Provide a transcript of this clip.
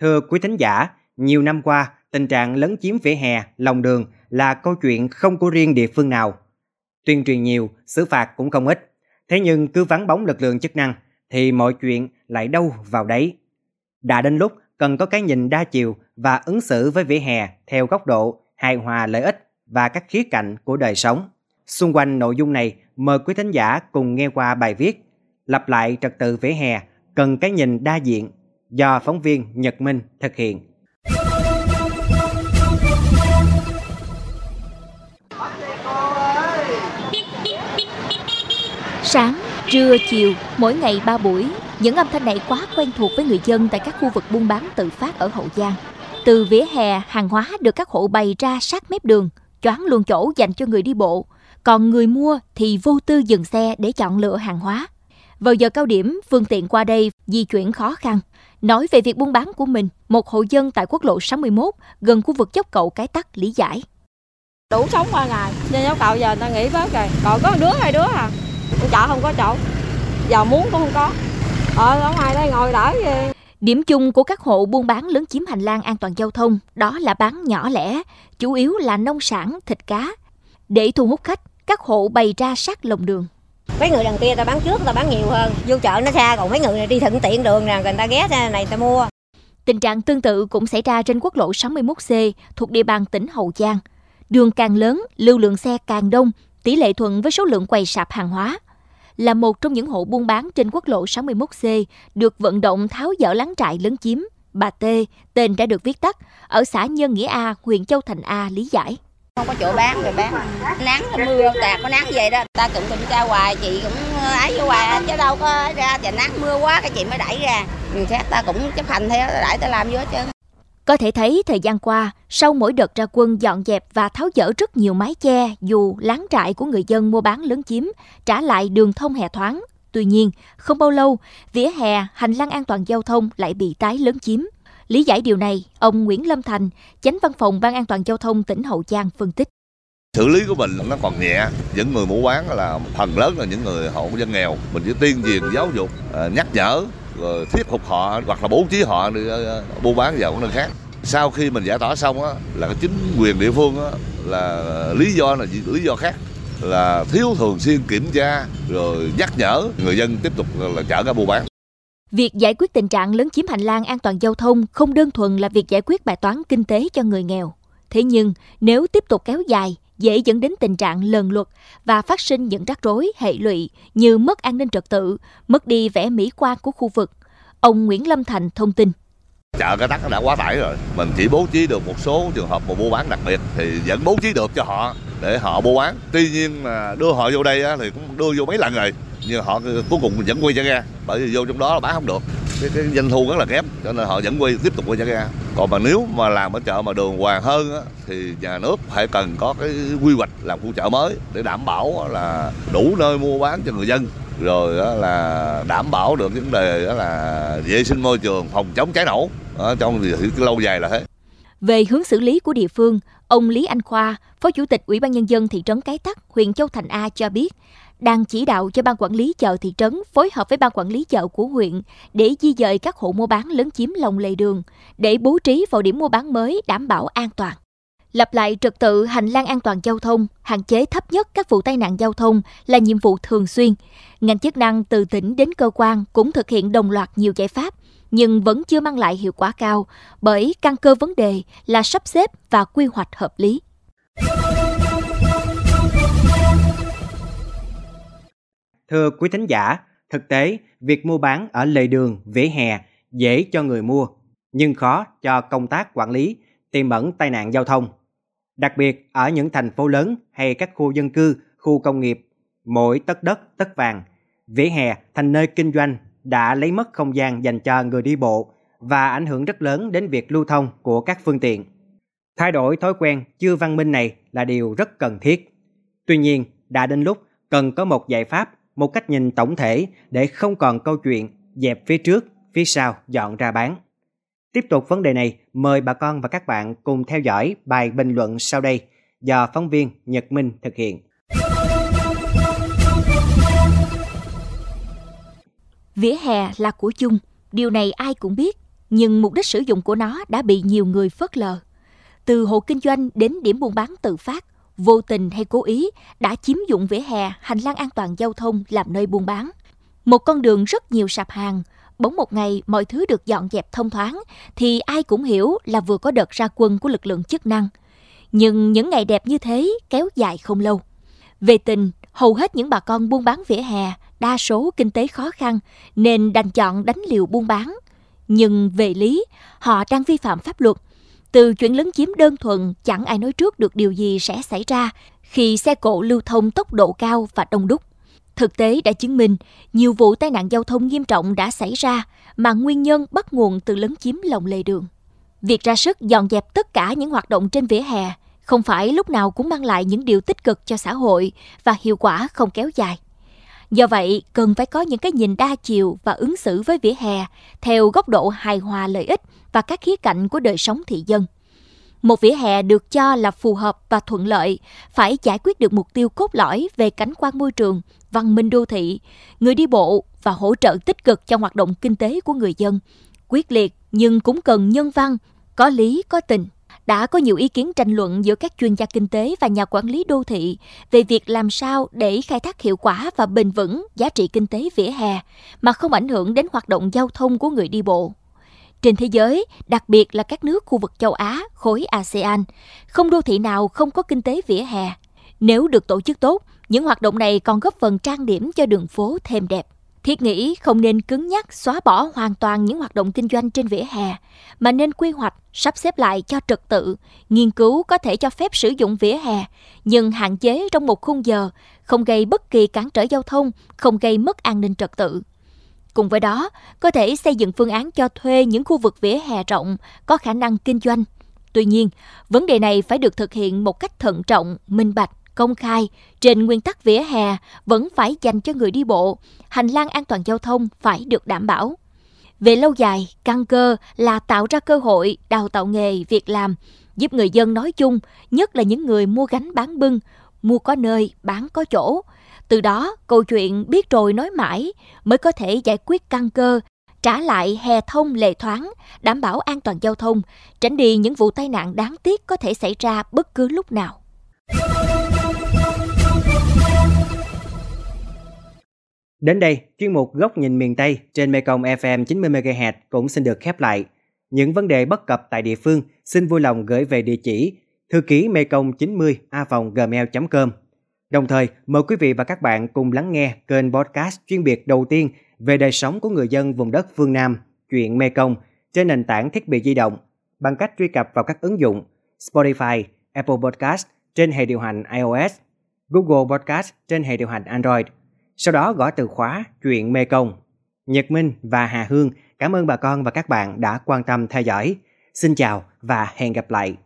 Thưa quý thính giả, nhiều năm qua, tình trạng lấn chiếm vỉa hè, lòng đường là câu chuyện không của riêng địa phương nào. Tuyên truyền nhiều, xử phạt cũng không ít. Thế nhưng cứ vắng bóng lực lượng chức năng thì mọi chuyện lại đâu vào đấy. Đã đến lúc cần có cái nhìn đa chiều và ứng xử với vỉa hè theo góc độ hài hòa lợi ích và các khía cạnh của đời sống. Xung quanh nội dung này, mời quý thính giả cùng nghe qua bài viết Lặp lại trật tự vỉa hè cần cái nhìn đa diện do phóng viên Nhật Minh thực hiện. Sáng, trưa, chiều, mỗi ngày ba buổi, những âm thanh này quá quen thuộc với người dân tại các khu vực buôn bán tự phát ở Hậu Giang. Từ vỉa hè, hàng hóa được các hộ bày ra sát mép đường, choáng luôn chỗ dành cho người đi bộ. Còn người mua thì vô tư dừng xe để chọn lựa hàng hóa. Vào giờ cao điểm, phương tiện qua đây di chuyển khó khăn. Nói về việc buôn bán của mình, một hộ dân tại quốc lộ 61 gần khu vực dốc cầu cái tắc lý giải. Đủ sống qua ngày, nên dốc cầu giờ người ta nghỉ bớt rồi. Còn có đứa hai đứa à, chợ không có chỗ. Giờ muốn cũng không có. Ờ, ở ngoài đây ngồi đỡ gì. Điểm chung của các hộ buôn bán lớn chiếm hành lang an toàn giao thông đó là bán nhỏ lẻ, chủ yếu là nông sản, thịt cá. Để thu hút khách, các hộ bày ra sát lồng đường. Mấy người đằng kia ta bán trước ta bán nhiều hơn, vô chợ nó xa còn mấy người này đi thuận tiện đường nè, người ta ghé ra này ta mua. Tình trạng tương tự cũng xảy ra trên quốc lộ 61C thuộc địa bàn tỉnh Hậu Giang. Đường càng lớn, lưu lượng xe càng đông, tỷ lệ thuận với số lượng quầy sạp hàng hóa là một trong những hộ buôn bán trên quốc lộ 61C được vận động tháo dỡ láng trại lấn chiếm. Bà T, tên đã được viết tắt, ở xã Nhân Nghĩa A, huyện Châu Thành A lý giải. Không có chỗ bán rồi bán. Nắng mưa tạt có nắng vậy đó. Ta cũng kiểm tra hoài, chị cũng ờ, ấy với hoài chứ đâu có ra trời nắng mưa quá cái chị mới đẩy ra. Ừ, người khác ta cũng chấp hành theo, đẩy ta làm vô hết trơn. Có thể thấy thời gian qua, sau mỗi đợt ra quân dọn dẹp và tháo dỡ rất nhiều mái che, dù láng trại của người dân mua bán lớn chiếm, trả lại đường thông hè thoáng. Tuy nhiên, không bao lâu, vỉa hè, hành lang an toàn giao thông lại bị tái lớn chiếm. Lý giải điều này, ông Nguyễn Lâm Thành, chánh văn phòng Ban an toàn giao thông tỉnh Hậu Giang phân tích. Xử lý của mình nó còn nhẹ, những người mua bán là phần lớn là những người hộ dân nghèo. Mình chỉ tuyên truyền giáo dục, à, nhắc nhở rồi thuyết phục họ hoặc là bố trí họ đi buôn à, bán vào nơi khác. Sau khi mình giải tỏa xong á là cái chính quyền địa phương á là lý do là lý do khác. Là thiếu thường xuyên kiểm tra rồi nhắc nhở người dân tiếp tục là chở ra buôn bán. Việc giải quyết tình trạng lấn chiếm hành lang an toàn giao thông không đơn thuần là việc giải quyết bài toán kinh tế cho người nghèo. Thế nhưng, nếu tiếp tục kéo dài, dễ dẫn đến tình trạng lần luật và phát sinh những rắc rối, hệ lụy như mất an ninh trật tự, mất đi vẻ mỹ quan của khu vực. Ông Nguyễn Lâm Thành thông tin. Chợ cái tắc đã quá tải rồi, mình chỉ bố trí được một số trường hợp mà mua bán đặc biệt thì vẫn bố trí được cho họ để họ mua bán. Tuy nhiên mà đưa họ vô đây thì cũng đưa vô mấy lần rồi, nhưng họ cuối cùng vẫn quay trở ra bởi vì vô trong đó là bán không được. Cái, cái doanh thu rất là kém cho nên họ vẫn quay tiếp tục quay trở ra còn mà nếu mà làm ở chợ mà đường hoàng hơn á, thì nhà nước phải cần có cái quy hoạch làm khu chợ mới để đảm bảo là đủ nơi mua bán cho người dân. Rồi là đảm bảo được vấn đề đó là vệ sinh môi trường phòng chống cháy nổ trong thì lâu dài là thế. Về hướng xử lý của địa phương, ông Lý Anh Khoa, Phó Chủ tịch Ủy ban Nhân dân thị trấn Cái Tắc, huyện Châu Thành A cho biết, đang chỉ đạo cho ban quản lý chợ thị trấn phối hợp với ban quản lý chợ của huyện để di dời các hộ mua bán lớn chiếm lòng lề đường để bố trí vào điểm mua bán mới đảm bảo an toàn. Lập lại trật tự hành lang an toàn giao thông, hạn chế thấp nhất các vụ tai nạn giao thông là nhiệm vụ thường xuyên. Ngành chức năng từ tỉnh đến cơ quan cũng thực hiện đồng loạt nhiều giải pháp, nhưng vẫn chưa mang lại hiệu quả cao bởi căn cơ vấn đề là sắp xếp và quy hoạch hợp lý. Thưa quý thính giả, thực tế, việc mua bán ở lề đường, vỉa hè dễ cho người mua, nhưng khó cho công tác quản lý, tiềm ẩn tai nạn giao thông. Đặc biệt ở những thành phố lớn hay các khu dân cư, khu công nghiệp, mỗi tất đất, tất vàng, vỉa hè thành nơi kinh doanh đã lấy mất không gian dành cho người đi bộ và ảnh hưởng rất lớn đến việc lưu thông của các phương tiện. Thay đổi thói quen chưa văn minh này là điều rất cần thiết. Tuy nhiên, đã đến lúc cần có một giải pháp một cách nhìn tổng thể để không còn câu chuyện dẹp phía trước, phía sau dọn ra bán. Tiếp tục vấn đề này, mời bà con và các bạn cùng theo dõi bài bình luận sau đây do phóng viên Nhật Minh thực hiện. Vỉa hè là của chung, điều này ai cũng biết. nhưng mục đích sử dụng của nó đã bị nhiều người phớt lờ. Từ hộ kinh doanh đến điểm buôn bán tự phát, vô tình hay cố ý đã chiếm dụng vỉa hè, hành lang an toàn giao thông làm nơi buôn bán. Một con đường rất nhiều sạp hàng, bỗng một ngày mọi thứ được dọn dẹp thông thoáng thì ai cũng hiểu là vừa có đợt ra quân của lực lượng chức năng. Nhưng những ngày đẹp như thế kéo dài không lâu. Về tình, hầu hết những bà con buôn bán vỉa hè đa số kinh tế khó khăn nên đành chọn đánh liều buôn bán. Nhưng về lý, họ đang vi phạm pháp luật. Từ chuyện lấn chiếm đơn thuần, chẳng ai nói trước được điều gì sẽ xảy ra khi xe cộ lưu thông tốc độ cao và đông đúc. Thực tế đã chứng minh nhiều vụ tai nạn giao thông nghiêm trọng đã xảy ra mà nguyên nhân bắt nguồn từ lấn chiếm lòng lề đường. Việc ra sức dọn dẹp tất cả những hoạt động trên vỉa hè không phải lúc nào cũng mang lại những điều tích cực cho xã hội và hiệu quả không kéo dài. Do vậy, cần phải có những cái nhìn đa chiều và ứng xử với vỉa hè theo góc độ hài hòa lợi ích và các khía cạnh của đời sống thị dân. Một vỉa hè được cho là phù hợp và thuận lợi, phải giải quyết được mục tiêu cốt lõi về cảnh quan môi trường, văn minh đô thị, người đi bộ và hỗ trợ tích cực cho hoạt động kinh tế của người dân. Quyết liệt nhưng cũng cần nhân văn, có lý, có tình đã có nhiều ý kiến tranh luận giữa các chuyên gia kinh tế và nhà quản lý đô thị về việc làm sao để khai thác hiệu quả và bền vững giá trị kinh tế vỉa hè mà không ảnh hưởng đến hoạt động giao thông của người đi bộ. Trên thế giới, đặc biệt là các nước khu vực châu Á, khối ASEAN, không đô thị nào không có kinh tế vỉa hè. Nếu được tổ chức tốt, những hoạt động này còn góp phần trang điểm cho đường phố thêm đẹp. Thiết nghĩ không nên cứng nhắc xóa bỏ hoàn toàn những hoạt động kinh doanh trên vỉa hè, mà nên quy hoạch, sắp xếp lại cho trật tự, nghiên cứu có thể cho phép sử dụng vỉa hè, nhưng hạn chế trong một khung giờ, không gây bất kỳ cản trở giao thông, không gây mất an ninh trật tự. Cùng với đó, có thể xây dựng phương án cho thuê những khu vực vỉa hè rộng, có khả năng kinh doanh. Tuy nhiên, vấn đề này phải được thực hiện một cách thận trọng, minh bạch công khai, trên nguyên tắc vỉa hè vẫn phải dành cho người đi bộ, hành lang an toàn giao thông phải được đảm bảo. Về lâu dài, căn cơ là tạo ra cơ hội đào tạo nghề, việc làm, giúp người dân nói chung, nhất là những người mua gánh bán bưng, mua có nơi, bán có chỗ. Từ đó, câu chuyện biết rồi nói mãi mới có thể giải quyết căn cơ, trả lại hè thông lệ thoáng, đảm bảo an toàn giao thông, tránh đi những vụ tai nạn đáng tiếc có thể xảy ra bất cứ lúc nào. Đến đây, chuyên mục Góc nhìn miền Tây trên Mekong FM 90MHz cũng xin được khép lại. Những vấn đề bất cập tại địa phương xin vui lòng gửi về địa chỉ thư ký mekong 90 a gmail.com. Đồng thời, mời quý vị và các bạn cùng lắng nghe kênh podcast chuyên biệt đầu tiên về đời sống của người dân vùng đất phương Nam, chuyện Mekong trên nền tảng thiết bị di động bằng cách truy cập vào các ứng dụng Spotify, Apple Podcast trên hệ điều hành iOS, Google Podcast trên hệ điều hành Android – sau đó gõ từ khóa chuyện Mê Công. Nhật Minh và Hà Hương cảm ơn bà con và các bạn đã quan tâm theo dõi. Xin chào và hẹn gặp lại.